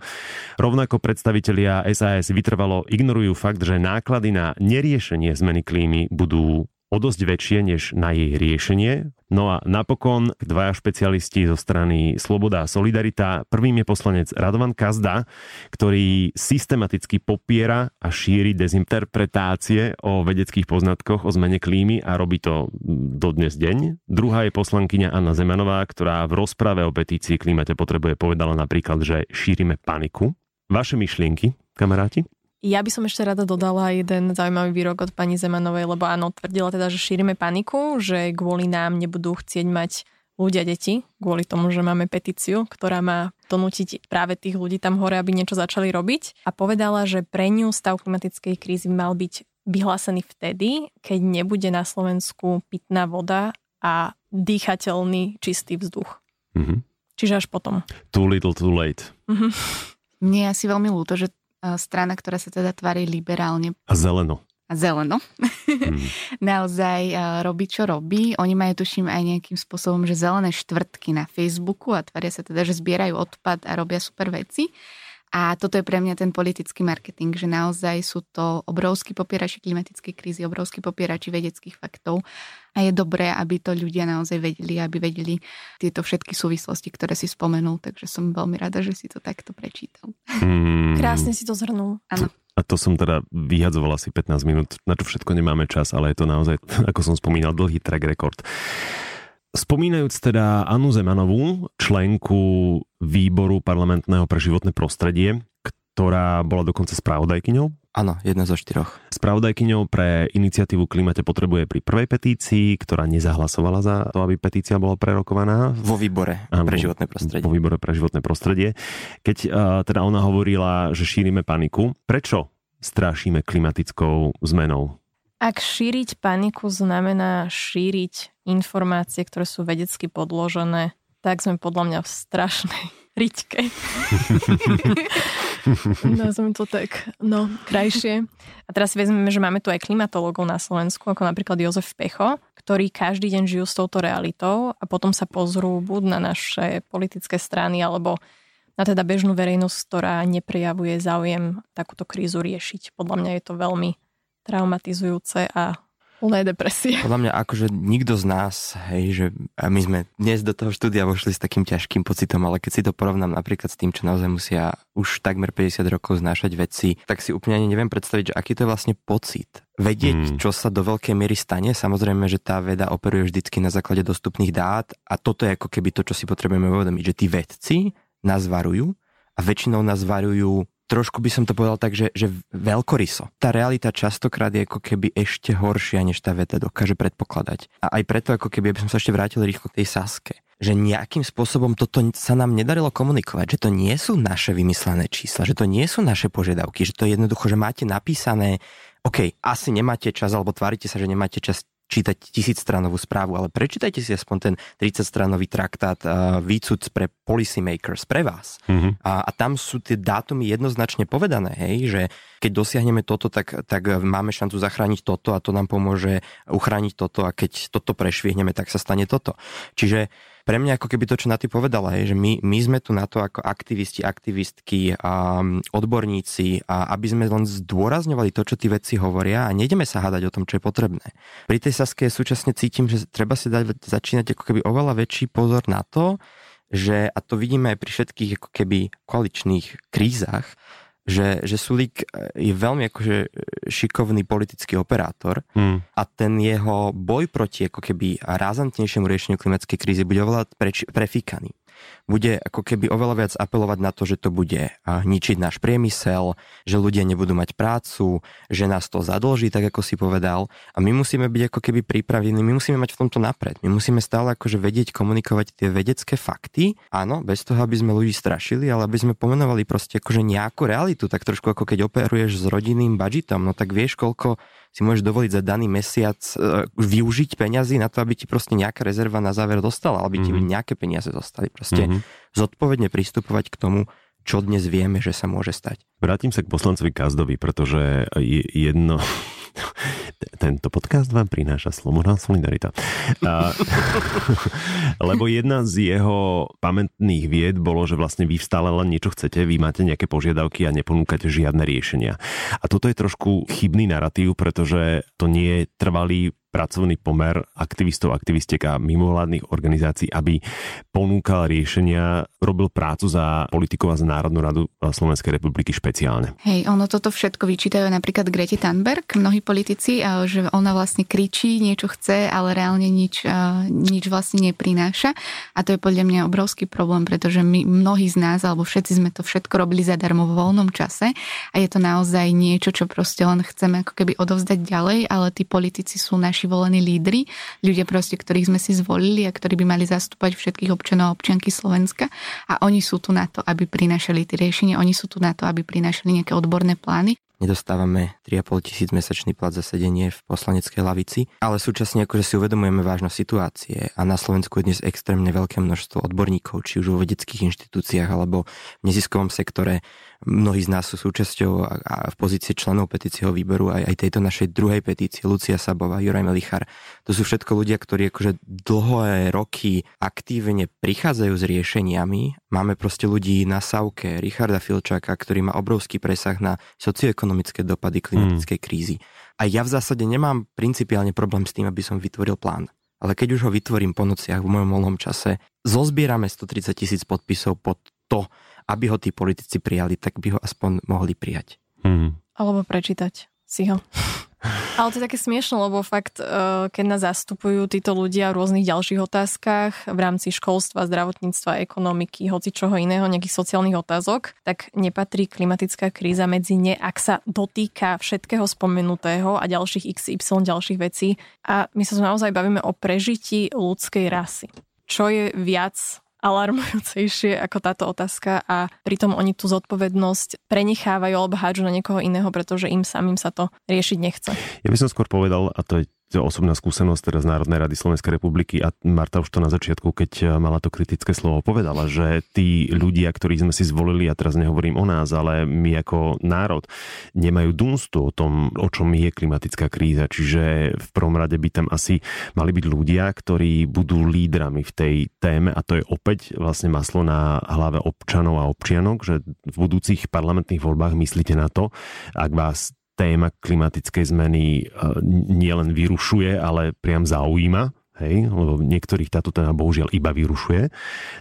Rovnako predstavitelia SAS vytrvalo ignorujú fakt, že náklady na neriešenie zmeny klímy budú o dosť väčšie než na jej riešenie. No a napokon dvaja špecialisti zo strany Sloboda a Solidarita. Prvým je poslanec Radovan Kazda, ktorý systematicky popiera a šíri dezinterpretácie o vedeckých poznatkoch o zmene klímy a robí to do dnes deň. Druhá je poslankyňa Anna Zemanová, ktorá v rozprave o petícii klimate potrebuje povedala napríklad, že šírime paniku. Vaše myšlienky, kamaráti? Ja by som ešte rada dodala jeden zaujímavý výrok od pani Zemanovej, lebo áno, tvrdila teda, že šírime paniku, že kvôli nám nebudú chcieť mať ľudia deti, kvôli tomu, že máme petíciu, ktorá má donútiť práve tých ľudí tam hore, aby niečo začali robiť. A povedala, že pre ňu stav klimatickej krízy mal byť vyhlásený vtedy, keď nebude na Slovensku pitná voda a dýchateľný čistý vzduch. Mm-hmm. Čiže až potom. Too little, too late. Mm-hmm. Mne je asi veľmi ľúto, že strana, ktorá sa teda tvári liberálne. A zeleno. A zeleno. Hmm. (laughs) Naozaj robí, čo robí. Oni majú, tuším, aj nejakým spôsobom, že zelené štvrtky na Facebooku a tvária sa teda, že zbierajú odpad a robia super veci. A toto je pre mňa ten politický marketing, že naozaj sú to obrovskí popierači klimatickej krízy, obrovskí popierači vedeckých faktov a je dobré, aby to ľudia naozaj vedeli, aby vedeli tieto všetky súvislosti, ktoré si spomenul, takže som veľmi rada, že si to takto prečítal. Hmm. Krásne si to zhrnul. Áno. A to som teda vyhadzoval asi 15 minút, na čo všetko nemáme čas, ale je to naozaj, (laughs) ako som spomínal, dlhý track record. Spomínajúc teda Anu Zemanovú, členku výboru parlamentného pre životné prostredie, ktorá bola dokonca spravodajkyňou. Áno, jedna zo štyroch. Spravodajkyňou pre iniciatívu Klimate potrebuje pri prvej petícii, ktorá nezahlasovala za to, aby petícia bola prerokovaná. Vo výbore Áno, pre životné prostredie. Vo výbore pre životné prostredie. Keď uh, teda ona hovorila, že šírime paniku, prečo strašíme klimatickou zmenou? Ak šíriť paniku znamená šíriť informácie, ktoré sú vedecky podložené, tak sme podľa mňa v strašnej (laughs) riťke. (laughs) Nazvem to tak, no, krajšie. A teraz si vezmeme, že máme tu aj klimatologov na Slovensku, ako napríklad Jozef Pecho, ktorí každý deň žijú s touto realitou a potom sa pozrú buď na naše politické strany, alebo na teda bežnú verejnosť, ktorá neprejavuje záujem takúto krízu riešiť. Podľa mňa je to veľmi traumatizujúce a plné depresie. Podľa mňa akože nikto z nás, hej, že a my sme dnes do toho štúdia vošli s takým ťažkým pocitom, ale keď si to porovnám napríklad s tým, čo naozaj musia už takmer 50 rokov znášať veci, tak si úplne ani neviem predstaviť, že aký to je vlastne pocit. Vedieť, hmm. čo sa do veľkej miery stane, samozrejme, že tá veda operuje vždycky na základe dostupných dát a toto je ako keby to, čo si potrebujeme uvedomiť, že tí vedci nás varujú a väčšinou nás varujú trošku by som to povedal tak, že, že veľkoryso. Tá realita častokrát je ako keby ešte horšia, než tá veda dokáže predpokladať. A aj preto, ako keby, aby som sa ešte vrátil rýchlo k tej Saske, že nejakým spôsobom toto sa nám nedarilo komunikovať, že to nie sú naše vymyslené čísla, že to nie sú naše požiadavky, že to je jednoducho, že máte napísané OK, asi nemáte čas, alebo tvárite sa, že nemáte čas čítať tisícstranovú správu, ale prečítajte si aspoň ten 30-stranový traktát uh, výcud pre policymakers, pre vás. Mm-hmm. A, a tam sú tie dátumy jednoznačne povedané, hej, že keď dosiahneme toto, tak, tak máme šancu zachrániť toto a to nám pomôže uchrániť toto a keď toto prešvihneme, tak sa stane toto. Čiže pre mňa ako keby to, čo na ty povedala, je, že my, my sme tu na to ako aktivisti, aktivistky, a odborníci, a aby sme len zdôrazňovali to, čo tí vedci hovoria a nejdeme sa hádať o tom, čo je potrebné. Pri tej Saske súčasne cítim, že treba si dať, začínať ako keby oveľa väčší pozor na to, že, a to vidíme aj pri všetkých ako keby koaličných krízach, že, že Sulík e, je veľmi akože e, šikovný politický operátor hmm. a ten jeho boj proti ako keby razantnejšiemu riešeniu klimatickej krízy bude oveľa preč, prefíkaný bude ako keby oveľa viac apelovať na to, že to bude ničiť náš priemysel, že ľudia nebudú mať prácu, že nás to zadlží, tak ako si povedal. A my musíme byť ako keby pripravení, my musíme mať v tomto napred. My musíme stále akože vedieť komunikovať tie vedecké fakty, áno, bez toho, aby sme ľudí strašili, ale aby sme pomenovali proste akože nejakú realitu, tak trošku ako keď operuješ s rodinným budžetom, no tak vieš, koľko si môžeš dovoliť za daný mesiac uh, využiť peniazy na to, aby ti proste nejaká rezerva na záver dostala, aby mm-hmm. ti mhm. nejaké peniaze zostali. Proste mm-hmm. zodpovedne pristupovať k tomu, čo dnes vieme, že sa môže stať. Vrátim sa k poslancovi Kazdovi, pretože jedno, tento podcast vám prináša Sloboda Solidarita. A, (laughs) lebo jedna z jeho pamätných vied bolo, že vlastne vy stále len niečo chcete, vy máte nejaké požiadavky a neponúkate žiadne riešenia. A toto je trošku chybný narratív, pretože to nie je trvalý pracovný pomer aktivistov, aktivistiek a mimovládnych organizácií, aby ponúkal riešenia, robil prácu za politikov a za Národnú radu Slovenskej republiky špeciálne. Hej, ono toto všetko vyčítajú napríklad Grete Thunberg, mnohí politici, že ona vlastne kričí, niečo chce, ale reálne nič, nič vlastne neprináša. A to je podľa mňa obrovský problém, pretože my, mnohí z nás, alebo všetci sme to všetko robili zadarmo vo voľnom čase a je to naozaj niečo, čo proste len chceme ako keby odovzdať ďalej, ale tí politici sú naši volení lídry, ľudia proste, ktorých sme si zvolili a ktorí by mali zastúpať všetkých občanov a občianky Slovenska. A oni sú tu na to, aby prinášali tie riešenia, oni sú tu na to, aby prinášali nejaké odborné plány nedostávame 3,5 tisíc mesačný plat za sedenie v poslaneckej lavici, ale súčasne akože si uvedomujeme vážnosť situácie a na Slovensku je dnes extrémne veľké množstvo odborníkov, či už vo vedeckých inštitúciách alebo v neziskovom sektore, Mnohí z nás sú súčasťou a v pozícii členov petícieho výberu aj, aj tejto našej druhej petície, Lucia Sabová, Juraj Melichar. To sú všetko ľudia, ktorí akože dlhé roky aktívne prichádzajú s riešeniami. Máme proste ľudí na Savke, Richarda Filčáka, ktorý má obrovský presah na socioekonomické dopady klimatickej mm. krízy. A ja v zásade nemám principiálne problém s tým, aby som vytvoril plán. Ale keď už ho vytvorím po nociach v mojom voľnom čase, zozbierame 130 tisíc podpisov pod to, aby ho tí politici prijali, tak by ho aspoň mohli prijať. Hmm. Alebo prečítať si ho. (laughs) Ale to je také smiešne, lebo fakt, e, keď nás zastupujú títo ľudia v rôznych ďalších otázkach v rámci školstva, zdravotníctva, ekonomiky, hoci čoho iného, nejakých sociálnych otázok, tak nepatrí klimatická kríza medzi ne, ak sa dotýka všetkého spomenutého a ďalších XY ďalších vecí. A my sa naozaj bavíme o prežití ľudskej rasy. Čo je viac alarmujúcejšie ako táto otázka a pritom oni tú zodpovednosť prenechávajú alebo hádžu na niekoho iného, pretože im samým sa to riešiť nechce. Ja by som skôr povedal, a to je osobná skúsenosť teraz Národnej rady Slovenskej republiky a Marta už to na začiatku, keď eh, mala to kritické slovo, povedala, že tí ľudia, ktorých sme si zvolili, a teraz nehovorím o nás, ale my ako národ, nemajú dunstu o tom, o čom je klimatická kríza. Čiže v prvom rade by tam asi mali byť ľudia, ktorí budú lídrami v tej téme a to je opäť vlastne maslo na hlave občanov a občianok, že v budúcich parlamentných voľbách myslíte na to, ak vás téma klimatickej zmeny e, nielen vyrušuje, ale priam zaujíma, hej, lebo niektorých táto téma bohužiaľ iba vyrušuje,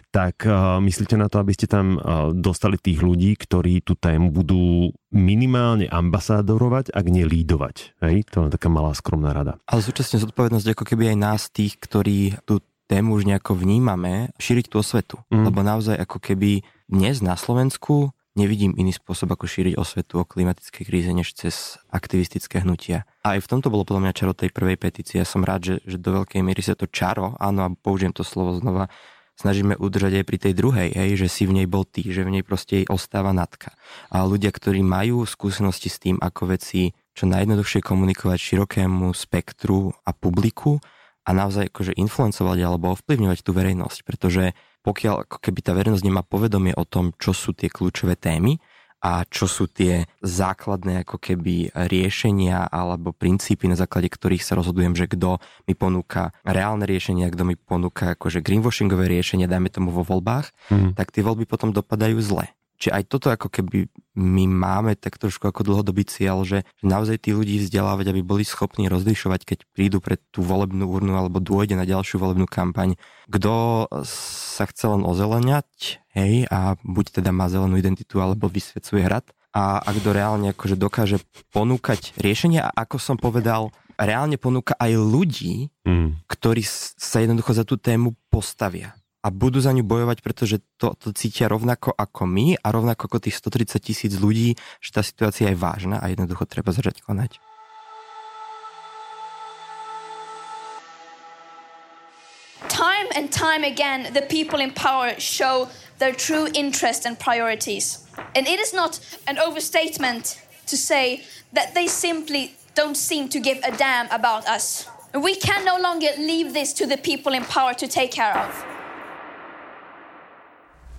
tak uh, myslíte na to, aby ste tam uh, dostali tých ľudí, ktorí tú tému budú minimálne ambasádorovať, ak nie lídovať. Hej? To je taká malá skromná rada. Ale súčasne zodpovednosť ako keby aj nás tých, ktorí tú tému už nejako vnímame, šíriť tú osvetu. Mm. Lebo naozaj ako keby dnes na Slovensku nevidím iný spôsob, ako šíriť osvetu o klimatickej kríze, než cez aktivistické hnutia. A aj v tomto bolo podľa mňa čaro tej prvej petície. Ja som rád, že, že do veľkej miery sa to čaro, áno, a použijem to slovo znova, snažíme udržať aj pri tej druhej, hej, že si v nej bol ty, že v nej proste jej ostáva natka. A ľudia, ktorí majú skúsenosti s tým, ako veci čo najjednoduchšie komunikovať širokému spektru a publiku a naozaj akože influencovať alebo ovplyvňovať tú verejnosť, pretože pokiaľ ako keby tá verejnosť nemá povedomie o tom, čo sú tie kľúčové témy a čo sú tie základné ako keby riešenia alebo princípy, na základe ktorých sa rozhodujem, že kto mi ponúka reálne riešenia, kto mi ponúka akože greenwashingové riešenia, dajme tomu vo voľbách, mm. tak tie voľby potom dopadajú zle. Čiže aj toto ako keby my máme tak trošku ako dlhodobý cieľ, že naozaj tí ľudí vzdelávať, aby boli schopní rozlišovať, keď prídu pre tú volebnú urnu alebo dôjde na ďalšiu volebnú kampaň, kto sa chce len ozeleniať, hej, a buď teda má zelenú identitu alebo vysvecuje hrad, a, a kto reálne akože dokáže ponúkať riešenia a ako som povedal, reálne ponúka aj ľudí, mm. ktorí sa jednoducho za tú tému postavia a budú za ňu bojovať, pretože to, to cítia rovnako ako my a rovnako ako tých 130 tisíc ľudí, že tá situácia je vážna a jednoducho treba začať konať. Time and time again, the people in power show their true interest and priorities. And it is not an overstatement to say that they simply don't seem to give a damn about us. We can no longer leave this to the people in power to take care of.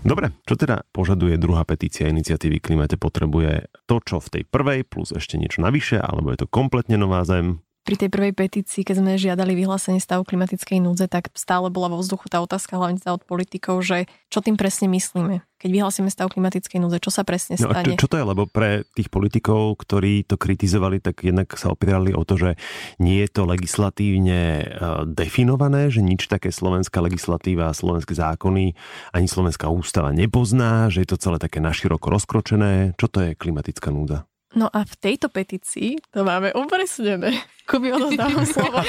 Dobre, čo teda požaduje druhá petícia iniciatívy Klimate potrebuje to, čo v tej prvej, plus ešte niečo navyše, alebo je to kompletne nová zem? Pri tej prvej petícii, keď sme žiadali vyhlásenie stavu klimatickej núdze, tak stále bola vo vzduchu tá otázka, hlavne teda od politikov, že čo tým presne myslíme. Keď vyhlásime stav klimatickej núdze, čo sa presne stane? No a čo, čo to je? Lebo pre tých politikov, ktorí to kritizovali, tak jednak sa opierali o to, že nie je to legislatívne e, definované, že nič také slovenská legislatíva slovenské zákony ani slovenská ústava nepozná, že je to celé také naširoko rozkročené. Čo to je klimatická núdza? No a v tejto petícii to máme upresnené. Kubi, odozdávam (laughs) slovo.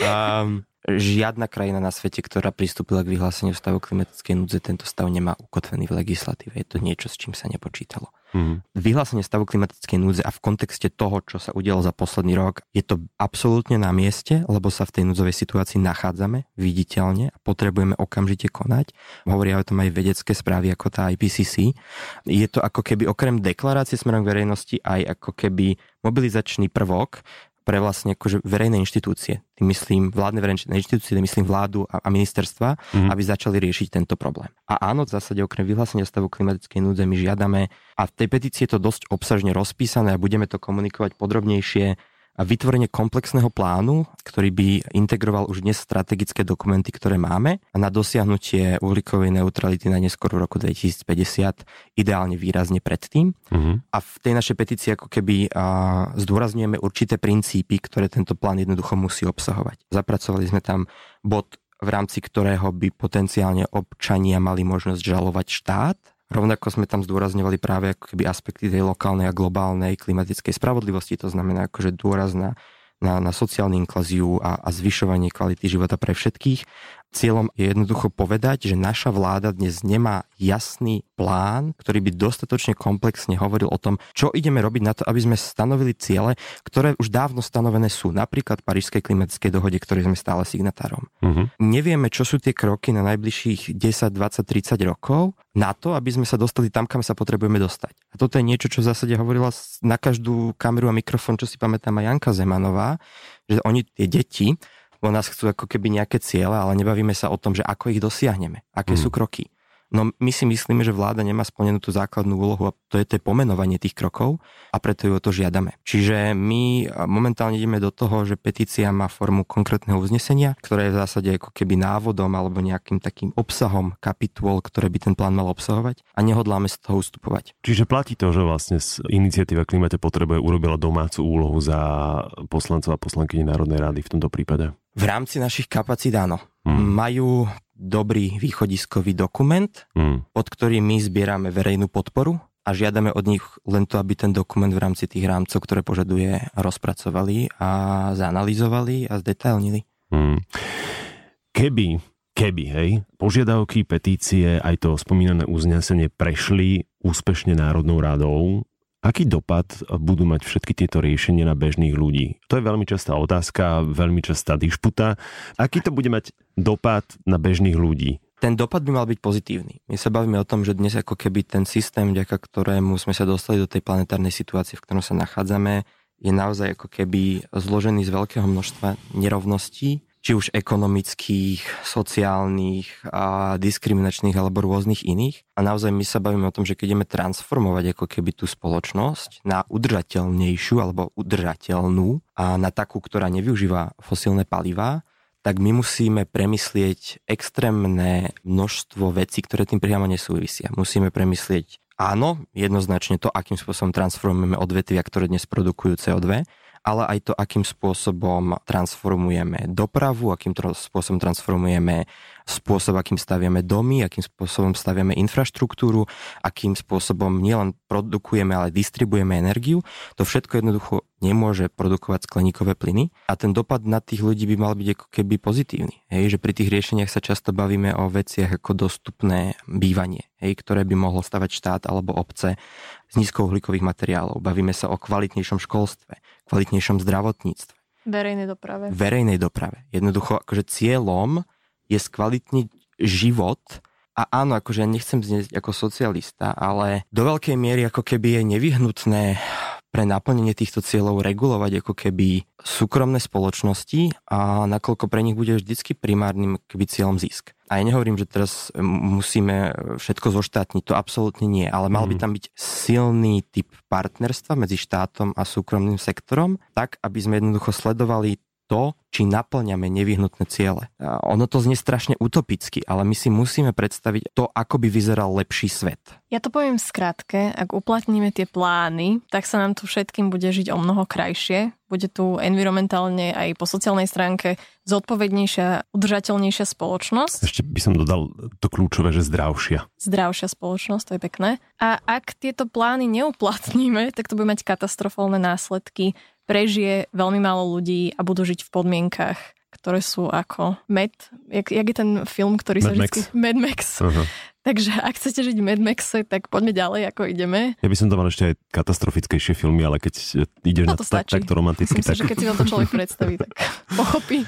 um, žiadna krajina na svete, ktorá pristúpila k vyhláseniu stavu klimatickej núdze, tento stav nemá ukotvený v legislatíve. Je to niečo, s čím sa nepočítalo. Mm. Vyhlásenie stavu klimatickej núdze a v kontexte toho, čo sa udialo za posledný rok, je to absolútne na mieste, lebo sa v tej núdzovej situácii nachádzame viditeľne a potrebujeme okamžite konať. Hovoria o tom aj vedecké správy ako tá IPCC. Je to ako keby okrem deklarácie smerom k verejnosti aj ako keby mobilizačný prvok, pre vlastne akože verejné inštitúcie, tým myslím vládne verejné inštitúcie, tým myslím vládu a, a ministerstva, mm. aby začali riešiť tento problém. A áno, v zásade okrem vyhlásenia stavu klimatickej núdze my žiadame, a v tej petícii je to dosť obsažne rozpísané a budeme to komunikovať podrobnejšie, a vytvorenie komplexného plánu, ktorý by integroval už dnes strategické dokumenty, ktoré máme a na dosiahnutie uhlíkovej neutrality na neskôr roku 2050, ideálne výrazne predtým. Uh-huh. A v tej našej petícii ako keby a, zdôrazňujeme určité princípy, ktoré tento plán jednoducho musí obsahovať. Zapracovali sme tam bod v rámci ktorého by potenciálne občania mali možnosť žalovať štát Rovnako sme tam zdôrazňovali práve ako keby aspekty tej lokálnej a globálnej klimatickej spravodlivosti, to znamená akože dôraz na, na, na sociálnu inkluziu a, a zvyšovanie kvality života pre všetkých Cieľom je jednoducho povedať, že naša vláda dnes nemá jasný plán, ktorý by dostatočne komplexne hovoril o tom, čo ideme robiť na to, aby sme stanovili ciele, ktoré už dávno stanovené sú, napríklad Parížskej klimatickej dohode, ktorej sme stále signatárom. Uh-huh. Nevieme, čo sú tie kroky na najbližších 10, 20, 30 rokov na to, aby sme sa dostali tam, kam sa potrebujeme dostať. A toto je niečo, čo v zásade hovorila na každú kameru a mikrofón, čo si pamätám aj Janka Zemanová, že oni, tie deti, bo nás chcú ako keby nejaké ciele, ale nebavíme sa o tom, že ako ich dosiahneme, aké mm. sú kroky. No my si myslíme, že vláda nemá splnenú tú základnú úlohu a to je to pomenovanie tých krokov a preto ju o to žiadame. Čiže my momentálne ideme do toho, že petícia má formu konkrétneho uznesenia, ktoré je v zásade ako keby návodom alebo nejakým takým obsahom kapitôl, ktoré by ten plán mal obsahovať a nehodláme z toho ustupovať. Čiže platí to, že vlastne iniciatíva Klimate potrebuje urobila domácu úlohu za poslancov a poslankyni Národnej rady v tomto prípade? V rámci našich kapacít áno. Hmm. Majú dobrý východiskový dokument, hmm. pod ktorým my zbierame verejnú podporu a žiadame od nich len to, aby ten dokument v rámci tých rámcov, ktoré požaduje, rozpracovali a zanalizovali a zdetailnili. Hmm. Keby, keby, hej, požiadavky, petície, aj to spomínané uznesenie prešli úspešne Národnou radou, Aký dopad budú mať všetky tieto riešenia na bežných ľudí? To je veľmi častá otázka, veľmi častá dišputa. Aký to bude mať dopad na bežných ľudí? Ten dopad by mal byť pozitívny. My sa bavíme o tom, že dnes ako keby ten systém, vďaka ktorému sme sa dostali do tej planetárnej situácie, v ktorom sa nachádzame, je naozaj ako keby zložený z veľkého množstva nerovností, či už ekonomických, sociálnych, a diskriminačných alebo rôznych iných. A naozaj my sa bavíme o tom, že keď ideme transformovať ako keby tú spoločnosť na udržateľnejšiu alebo udržateľnú a na takú, ktorá nevyužíva fosílne palivá, tak my musíme premyslieť extrémne množstvo vecí, ktoré tým priamo nesúvisia. Musíme premyslieť áno, jednoznačne to, akým spôsobom transformujeme odvetvia, ktoré dnes produkujú CO2, ale aj to, akým spôsobom transformujeme dopravu, akým spôsobom transformujeme spôsob, akým staviame domy, akým spôsobom staviame infraštruktúru, akým spôsobom nielen produkujeme, ale distribujeme energiu. To všetko jednoducho nemôže produkovať skleníkové plyny a ten dopad na tých ľudí by mal byť ako keby pozitívny. Hej, že pri tých riešeniach sa často bavíme o veciach ako dostupné bývanie, hej, ktoré by mohlo stavať štát alebo obce z nízkouhlíkových materiálov. Bavíme sa o kvalitnejšom školstve, kvalitnejšom zdravotníctve. Verejnej doprave. Verejnej doprave. Jednoducho, akože cieľom je skvalitniť život a áno, akože ja nechcem znieť ako socialista, ale do veľkej miery ako keby je nevyhnutné pre naplnenie týchto cieľov regulovať ako keby súkromné spoločnosti a nakoľko pre nich bude vždycky primárnym keby cieľom zisk. A ja nehovorím, že teraz musíme všetko zoštátniť, to absolútne nie, ale mal by mhm. tam byť silný typ partnerstva medzi štátom a súkromným sektorom, tak aby sme jednoducho sledovali to, či naplňame nevyhnutné ciele. A ono to znie strašne utopicky, ale my si musíme predstaviť to, ako by vyzeral lepší svet. Ja to poviem skrátke, ak uplatníme tie plány, tak sa nám tu všetkým bude žiť o mnoho krajšie. Bude tu environmentálne aj po sociálnej stránke zodpovednejšia, udržateľnejšia spoločnosť. Ešte by som dodal to kľúčové, že zdravšia. Zdravšia spoločnosť, to je pekné. A ak tieto plány neuplatníme, tak to bude mať katastrofálne následky prežije veľmi málo ľudí a budú žiť v podmienkach, ktoré sú ako Med. Jak, jak je ten film, ktorý Mad sa vždy... Mad Max. Uh-huh. Takže ak chcete žiť v Mad Maxe, tak poďme ďalej, ako ideme. Ja by som to mal ešte aj katastrofickejšie filmy, ale keď ideš no, to na tak, takto romanticky, Myslím, tak... že keď si to človek predstaví, tak (laughs) pochopí.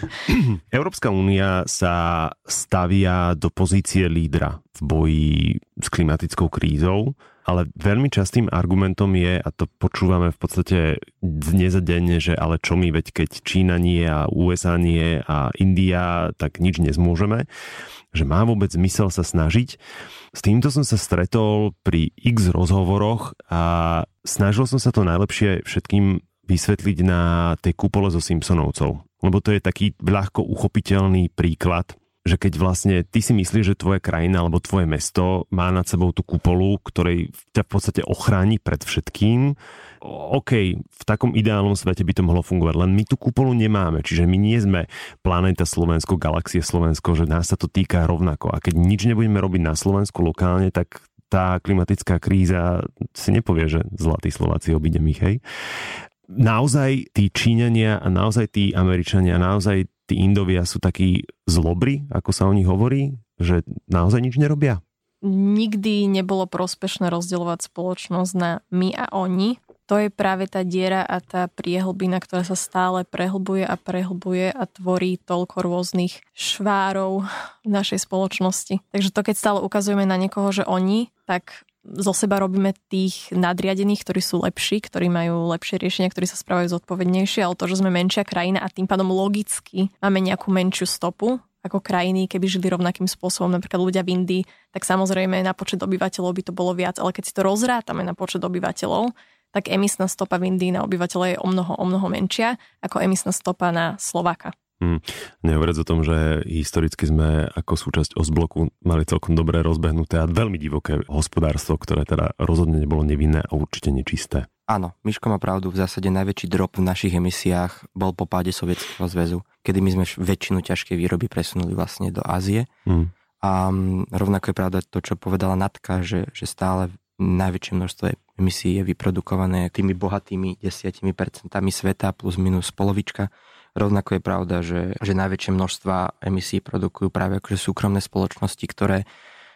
Európska únia sa stavia do pozície lídra v boji s klimatickou krízou ale veľmi častým argumentom je, a to počúvame v podstate dnes a denne, že ale čo my, veď keď Čína nie a USA nie a India, tak nič nezmôžeme, že má vôbec zmysel sa snažiť. S týmto som sa stretol pri x rozhovoroch a snažil som sa to najlepšie všetkým vysvetliť na tej kúpole so Simpsonovcov. Lebo to je taký ľahko uchopiteľný príklad že keď vlastne ty si myslíš, že tvoja krajina alebo tvoje mesto má nad sebou tú kupolu, ktorej ťa v podstate ochráni pred všetkým, OK, v takom ideálnom svete by to mohlo fungovať, len my tú kupolu nemáme, čiže my nie sme planéta Slovensko, galaxie Slovensko, že nás sa to týka rovnako. A keď nič nebudeme robiť na Slovensku lokálne, tak tá klimatická kríza si nepovie, že zlatí Slováci obíde ich, hej naozaj tí Číňania a naozaj tí Američania, naozaj tí Indovia sú takí zlobri, ako sa o nich hovorí, že naozaj nič nerobia? Nikdy nebolo prospešné rozdielovať spoločnosť na my a oni. To je práve tá diera a tá priehlbina, ktorá sa stále prehlbuje a prehlbuje a tvorí toľko rôznych švárov v našej spoločnosti. Takže to, keď stále ukazujeme na niekoho, že oni, tak zo seba robíme tých nadriadených, ktorí sú lepší, ktorí majú lepšie riešenia, ktorí sa správajú zodpovednejšie, ale to, že sme menšia krajina a tým pádom logicky máme nejakú menšiu stopu, ako krajiny, keby žili rovnakým spôsobom, napríklad ľudia v Indii, tak samozrejme na počet obyvateľov by to bolo viac, ale keď si to rozrátame na počet obyvateľov, tak emisná stopa v Indii na obyvateľa je o mnoho, o mnoho menšia ako emisná stopa na Slováka. Hmm. Nehovoriac o tom, že historicky sme ako súčasť Osbloku mali celkom dobre rozbehnuté a veľmi divoké hospodárstvo, ktoré teda rozhodne nebolo nevinné a určite nečisté. Áno, Miško má pravdu, v zásade najväčší drop v našich emisiách bol po páde Sovietskeho zväzu, kedy my sme väčšinu ťažkej výroby presunuli vlastne do Ázie. Hmm. A mm, rovnako je pravda to, čo povedala Natka, že, že stále najväčšie množstvo emisí je vyprodukované tými bohatými 10% sveta plus minus polovička Rovnako je pravda, že, že najväčšie množstva emisí produkujú práve akože súkromné spoločnosti, ktoré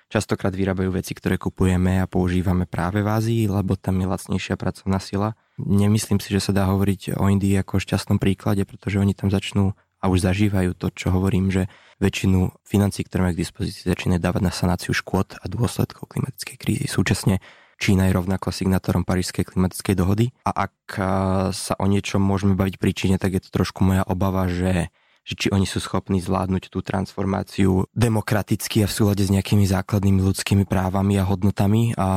častokrát vyrábajú veci, ktoré kupujeme a používame práve v Ázii, lebo tam je lacnejšia pracovná sila. Nemyslím si, že sa dá hovoriť o Indii ako o šťastnom príklade, pretože oni tam začnú a už zažívajú to, čo hovorím, že väčšinu financí, ktoré majú k dispozícii, začínajú dávať na sanáciu škôd a dôsledkov klimatickej krízy. Súčasne Čína je rovnako signátorom Parížskej klimatickej dohody a ak sa o niečom môžeme baviť pri Číne, tak je to trošku moja obava, že že či oni sú schopní zvládnuť tú transformáciu demokraticky a v súlade s nejakými základnými ľudskými právami a hodnotami a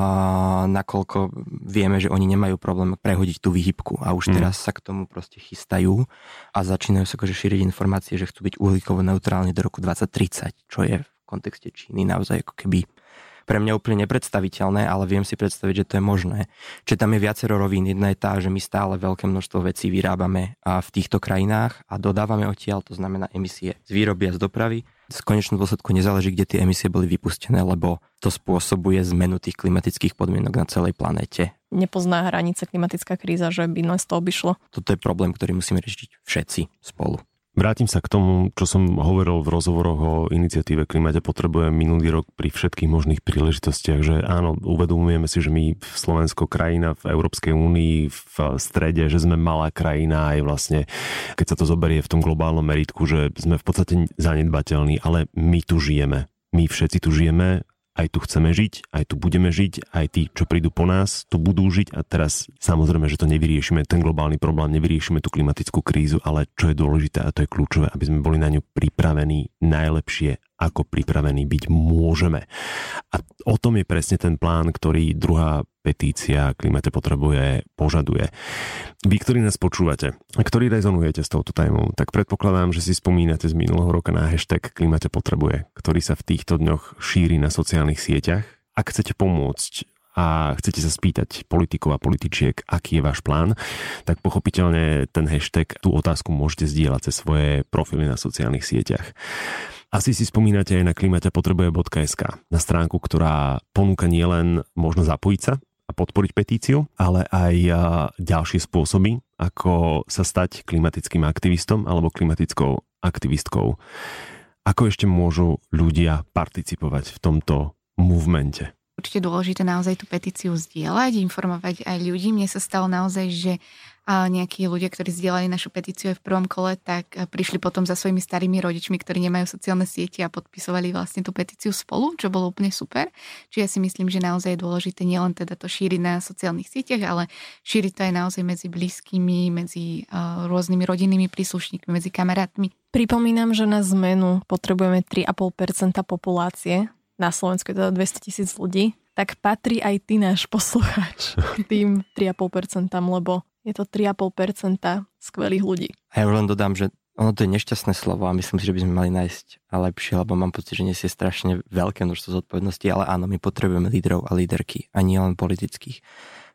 nakoľko vieme, že oni nemajú problém prehodiť tú výhybku a už mm. teraz sa k tomu proste chystajú a začínajú sa akože šíriť informácie, že chcú byť uhlíkovo neutrálni do roku 2030, čo je v kontexte Číny naozaj ako keby pre mňa úplne nepredstaviteľné, ale viem si predstaviť, že to je možné. Čiže tam je viacero rovín. Jedna je tá, že my stále veľké množstvo vecí vyrábame v týchto krajinách a dodávame odtiaľ, to znamená emisie z výroby a z dopravy. Z konečnom dôsledku nezáleží, kde tie emisie boli vypustené, lebo to spôsobuje zmenu tých klimatických podmienok na celej planéte. Nepozná hranice klimatická kríza, že by nás to obyšlo. Toto je problém, ktorý musíme riešiť všetci spolu. Vrátim sa k tomu, čo som hovoril v rozhovoroch o iniciatíve Klimate potrebujem minulý rok pri všetkých možných príležitostiach, že áno, uvedomujeme si, že my v Slovensko krajina v Európskej únii v strede, že sme malá krajina aj vlastne, keď sa to zoberie v tom globálnom meritku, že sme v podstate zanedbateľní, ale my tu žijeme. My všetci tu žijeme aj tu chceme žiť, aj tu budeme žiť, aj tí, čo prídu po nás, tu budú žiť a teraz samozrejme, že to nevyriešime, ten globálny problém, nevyriešime tú klimatickú krízu, ale čo je dôležité a to je kľúčové, aby sme boli na ňu pripravení najlepšie, ako pripravení byť môžeme. A o tom je presne ten plán, ktorý druhá petícia Klimate potrebuje, požaduje. Vy, ktorí nás počúvate ktorí rezonujete s touto témou, tak predpokladám, že si spomínate z minulého roka na hashtag Klimate potrebuje, ktorý sa v týchto dňoch šíri na sociálnych sieťach. Ak chcete pomôcť a chcete sa spýtať politikov a političiek, aký je váš plán, tak pochopiteľne ten hashtag, tú otázku môžete zdieľať cez svoje profily na sociálnych sieťach. Asi si spomínate aj na klimatepotrebuje.sk, na stránku, ktorá ponúka nielen možno zapojiť sa a podporiť petíciu, ale aj ďalšie spôsoby, ako sa stať klimatickým aktivistom alebo klimatickou aktivistkou. Ako ešte môžu ľudia participovať v tomto movemente? Určite dôležité naozaj tú petíciu zdieľať, informovať aj ľudí. Mne sa stalo naozaj, že nejakí ľudia, ktorí zdieľali našu petíciu aj v prvom kole, tak prišli potom za svojimi starými rodičmi, ktorí nemajú sociálne siete a podpisovali vlastne tú petíciu spolu, čo bolo úplne super. Čiže ja si myslím, že naozaj je dôležité nielen teda to šíriť na sociálnych sieťach, ale šíriť to aj naozaj medzi blízkymi, medzi rôznymi rodinnými príslušníkmi, medzi kamarátmi. Pripomínam, že na zmenu potrebujeme 3,5% populácie. Na Slovensku je teda 200 tisíc ľudí tak patrí aj ty náš poslucháč (laughs) tým 3,5%, lebo je to 3,5% skvelých ľudí. A ja len dodám, že ono to je nešťastné slovo a myslím si, že by sme mali nájsť lepšie, lebo mám pocit, že nesie strašne veľké množstvo zodpovedností, ale áno, my potrebujeme lídrov a líderky a nie len politických.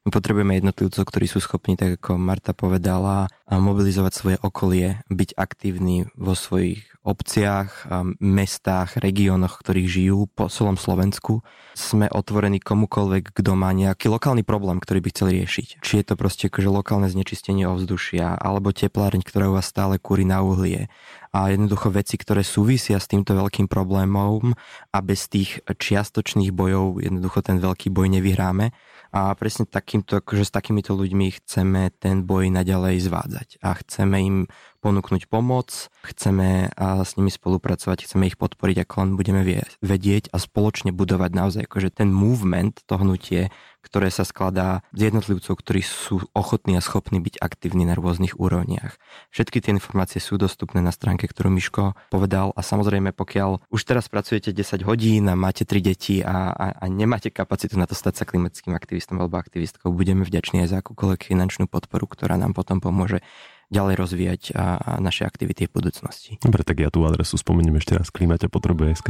My potrebujeme jednotlivcov, ktorí sú schopní, tak ako Marta povedala, mobilizovať svoje okolie, byť aktívni vo svojich obciach, mestách, regiónoch, ktorých žijú po celom Slovensku. Sme otvorení komukoľvek, kto má nejaký lokálny problém, ktorý by chcel riešiť. Či je to proste akože lokálne znečistenie ovzdušia, alebo tepláreň, ktorá u vás stále kúri na uhlie, a jednoducho veci, ktoré súvisia s týmto veľkým problémom a bez tých čiastočných bojov jednoducho ten veľký boj nevyhráme. A presne takýmto, akože s takýmito ľuďmi chceme ten boj naďalej zvádzať a chceme im ponúknuť pomoc, chceme s nimi spolupracovať, chceme ich podporiť, ako len budeme vedieť a spoločne budovať naozaj akože ten movement, to hnutie, ktoré sa skladá z jednotlivcov, ktorí sú ochotní a schopní byť aktívni na rôznych úrovniach. Všetky tie informácie sú dostupné na stránke, ktorú Miško povedal a samozrejme, pokiaľ už teraz pracujete 10 hodín a máte 3 deti a, a, a nemáte kapacitu na to stať sa klimatickým aktivistom alebo aktivistkou, budeme vďační aj za akúkoľvek finančnú podporu, ktorá nám potom pomôže ďalej rozvíjať a, a naše aktivity v budúcnosti. Dobre, tak ja tú adresu spomeniem ešte raz. Klímate potrebuje SK.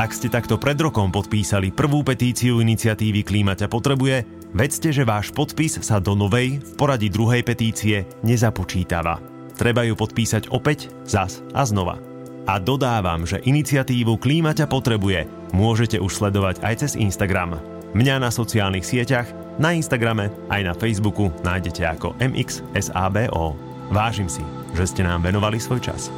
Ak ste takto pred rokom podpísali prvú petíciu iniciatívy Klímaťa potrebuje, vedzte, že váš podpis sa do novej, v poradí druhej petície nezapočítava. Treba ju podpísať opäť, zas a znova. A dodávam, že iniciatívu Klímaťa potrebuje môžete už sledovať aj cez Instagram. Mňa na sociálnych sieťach, na Instagrame aj na Facebooku nájdete ako MXSABO. Vážim si, že ste nám venovali svoj čas.